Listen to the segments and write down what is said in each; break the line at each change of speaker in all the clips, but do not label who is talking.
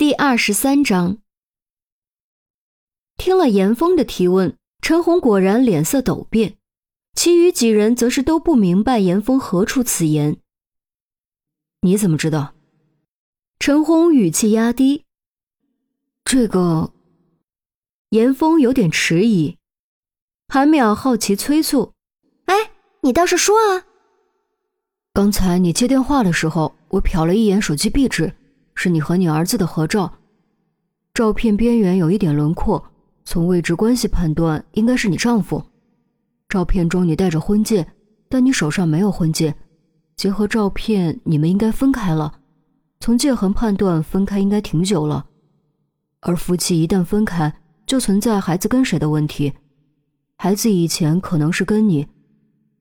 第二十三章，听了严峰的提问，陈红果然脸色陡变，其余几人则是都不明白严峰何出此言。
你怎么知道？
陈红语气压低。
这个，
严峰有点迟疑。韩淼好奇催促：“
哎，你倒是说啊！
刚才你接电话的时候，我瞟了一眼手机壁纸。”是你和你儿子的合照，照片边缘有一点轮廓，从位置关系判断应该是你丈夫。照片中你戴着婚戒，但你手上没有婚戒。结合照片，你们应该分开了。从戒痕判断，分开应该挺久了。而夫妻一旦分开，就存在孩子跟谁的问题。孩子以前可能是跟你，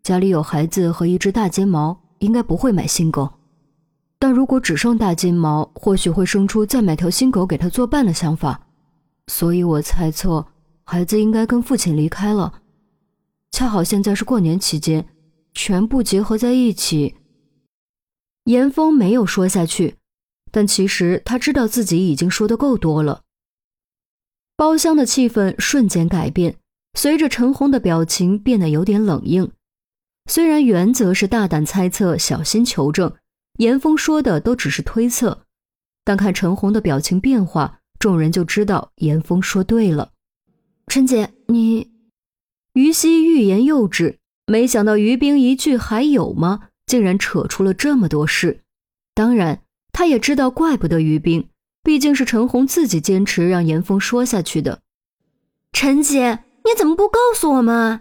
家里有孩子和一只大金毛，应该不会买新狗。但如果只剩大金毛，或许会生出再买条新狗给他作伴的想法，所以我猜测孩子应该跟父亲离开了。恰好现在是过年期间，全部结合在一起。
严峰没有说下去，但其实他知道自己已经说的够多了。包厢的气氛瞬间改变，随着陈红的表情变得有点冷硬。虽然原则是大胆猜测，小心求证。严峰说的都只是推测，但看陈红的表情变化，众人就知道严峰说对了。
陈姐，你……
于西欲言又止，没想到于冰一句“还有吗”，竟然扯出了这么多事。当然，他也知道，怪不得于冰，毕竟是陈红自己坚持让严峰说下去的。
陈姐，你怎么不告诉我们？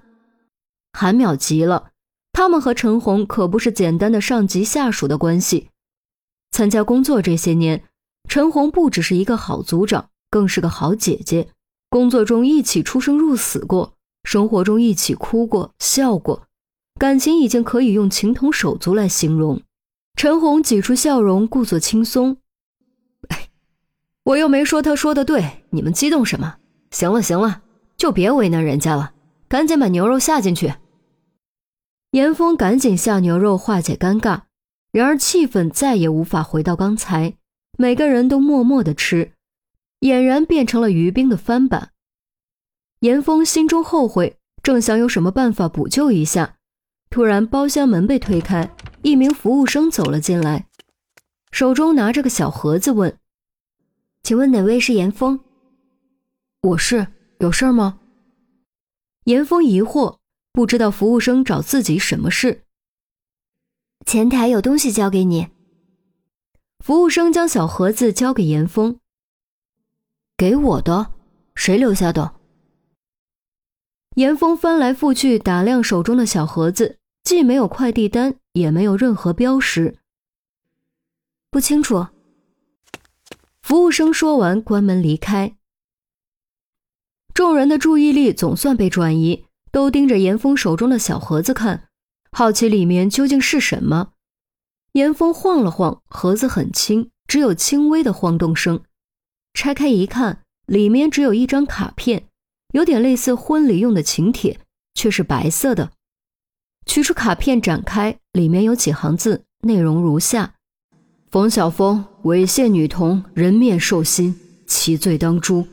韩淼急了。他们和陈红可不是简单的上级下属的关系。参加工作这些年，陈红不只是一个好组长，更是个好姐姐。工作中一起出生入死过，生活中一起哭过笑过，感情已经可以用情同手足来形容。陈红挤出笑容，故作轻松：“
哎，我又没说他说的对，你们激动什么？行了行了，就别为难人家了，赶紧把牛肉下进去。”
严峰赶紧下牛肉化解尴尬，然而气氛再也无法回到刚才，每个人都默默的吃，俨然变成了于冰的翻版。严峰心中后悔，正想有什么办法补救一下，突然包厢门被推开，一名服务生走了进来，手中拿着个小盒子，问：“
请问哪位是严峰？”“
我是，有事吗？”
严峰疑惑。不知道服务生找自己什么事？
前台有东西交给你。
服务生将小盒子交给严峰。
给我的？谁留下的？
严峰翻来覆去打量手中的小盒子，既没有快递单，也没有任何标识。
不清楚。
服务生说完，关门离开。众人的注意力总算被转移。都盯着严峰手中的小盒子看，好奇里面究竟是什么。严峰晃了晃盒子，很轻，只有轻微的晃动声。拆开一看，里面只有一张卡片，有点类似婚礼用的请帖，却是白色的。取出卡片，展开，里面有几行字，内容如下：冯小峰猥亵女童，人面兽心，其罪当诛。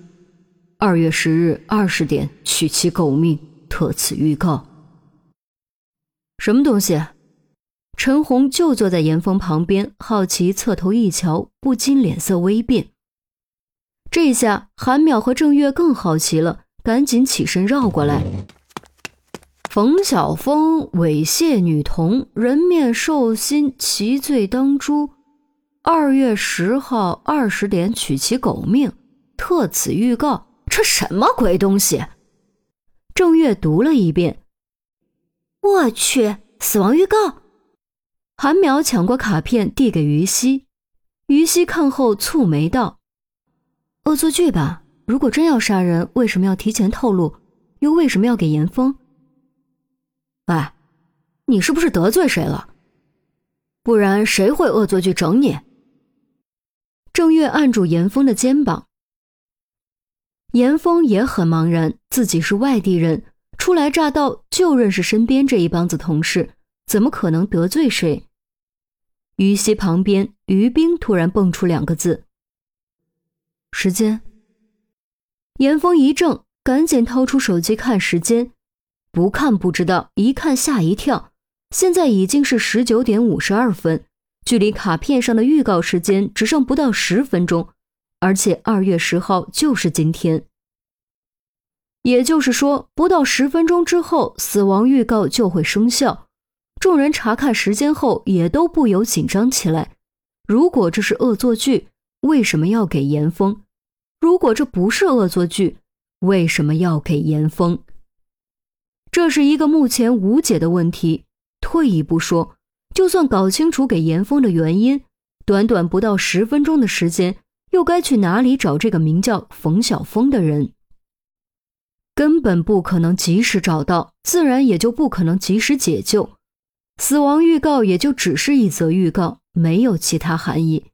二月十日二十点，取其狗命。特此预告。什么东西？陈红就坐在严峰旁边，好奇侧头一瞧，不禁脸色微变。这下韩淼和郑月更好奇了，赶紧起身绕过来。冯晓峰猥亵女童，人面兽心，其罪当诛。二月十号二十点取其狗命，特此预告。这什么鬼东西？郑月读了一遍，
我去，死亡预告。
韩苗抢过卡片，递给于西。于西看后蹙眉道：“恶作剧吧？如果真要杀人，为什么要提前透露？又为什么要给严峰？
哎，你是不是得罪谁了？不然谁会恶作剧整你？”
郑月按住严峰的肩膀。严峰也很茫然，自己是外地人，初来乍到就认识身边这一帮子同事，怎么可能得罪谁？于西旁边，于冰突然蹦出两个字：“
时间。
严峰一怔，赶紧掏出手机看时间，不看不知道，一看吓一跳，现在已经是十九点五十二分，距离卡片上的预告时间只剩不到十分钟，而且二月十号就是今天。也就是说，不到十分钟之后，死亡预告就会生效。众人查看时间后，也都不由紧张起来。如果这是恶作剧，为什么要给严峰？如果这不是恶作剧，为什么要给严峰？这是一个目前无解的问题。退一步说，就算搞清楚给严峰的原因，短短不到十分钟的时间，又该去哪里找这个名叫冯晓峰的人？根本不可能及时找到，自然也就不可能及时解救。死亡预告也就只是一则预告，没有其他含义。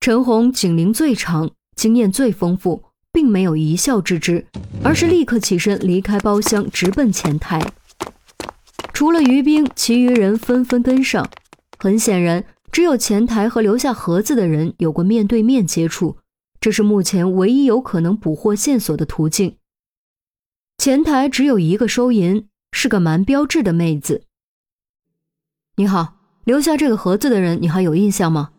陈红警龄最长，经验最丰富，并没有一笑置之，而是立刻起身离开包厢，直奔前台。除了于冰，其余人纷纷跟上。很显然，只有前台和留下盒子的人有过面对面接触，这是目前唯一有可能捕获线索的途径。前台只有一个收银，是个蛮标致的妹子。你好，留下这个盒子的人，你还有印象吗？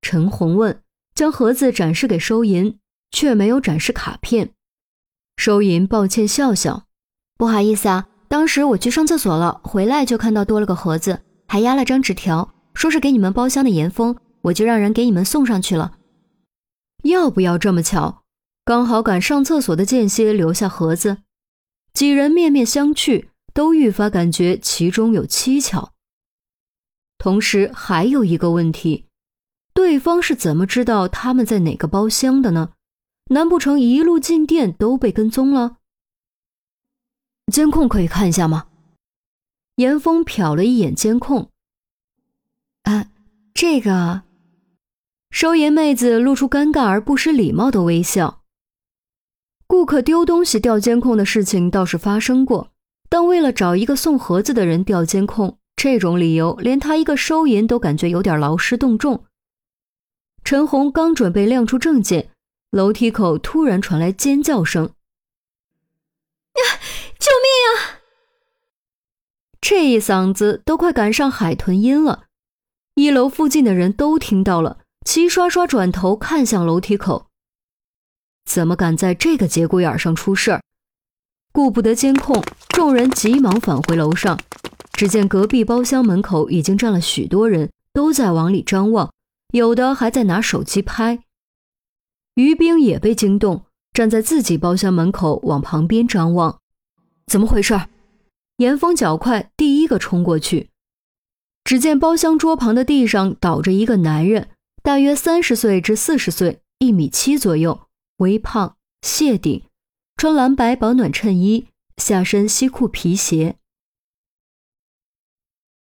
陈红问，将盒子展示给收银，却没有展示卡片。收银抱歉笑笑，
不好意思啊，当时我去上厕所了，回来就看到多了个盒子，还压了张纸条，说是给你们包厢的严峰，我就让人给你们送上去了。
要不要这么巧？刚好赶上厕所的间歇留下盒子，几人面面相觑，都愈发感觉其中有蹊跷。同时还有一个问题，对方是怎么知道他们在哪个包厢的呢？难不成一路进店都被跟踪了？
监控可以看一下吗？
严峰瞟了一眼监控，
这个。
收银妹子露出尴尬而不失礼貌的微笑。顾客丢东西调监控的事情倒是发生过，但为了找一个送盒子的人调监控，这种理由连他一个收银都感觉有点劳师动众。陈红刚准备亮出证件，楼梯口突然传来尖叫声：“
呀，救命啊！”
这一嗓子都快赶上海豚音了，一楼附近的人都听到了，齐刷刷转头看向楼梯口。怎么敢在这个节骨眼上出事儿？顾不得监控，众人急忙返回楼上。只见隔壁包厢门口已经站了许多人，都在往里张望，有的还在拿手机拍。于冰也被惊动，站在自己包厢门口往旁边张望。
怎么回事？
严峰脚快，第一个冲过去。只见包厢桌旁的地上倒着一个男人，大约三十岁至四十岁，一米七左右。微胖，谢顶，穿蓝白保暖衬衣，下身西裤皮鞋。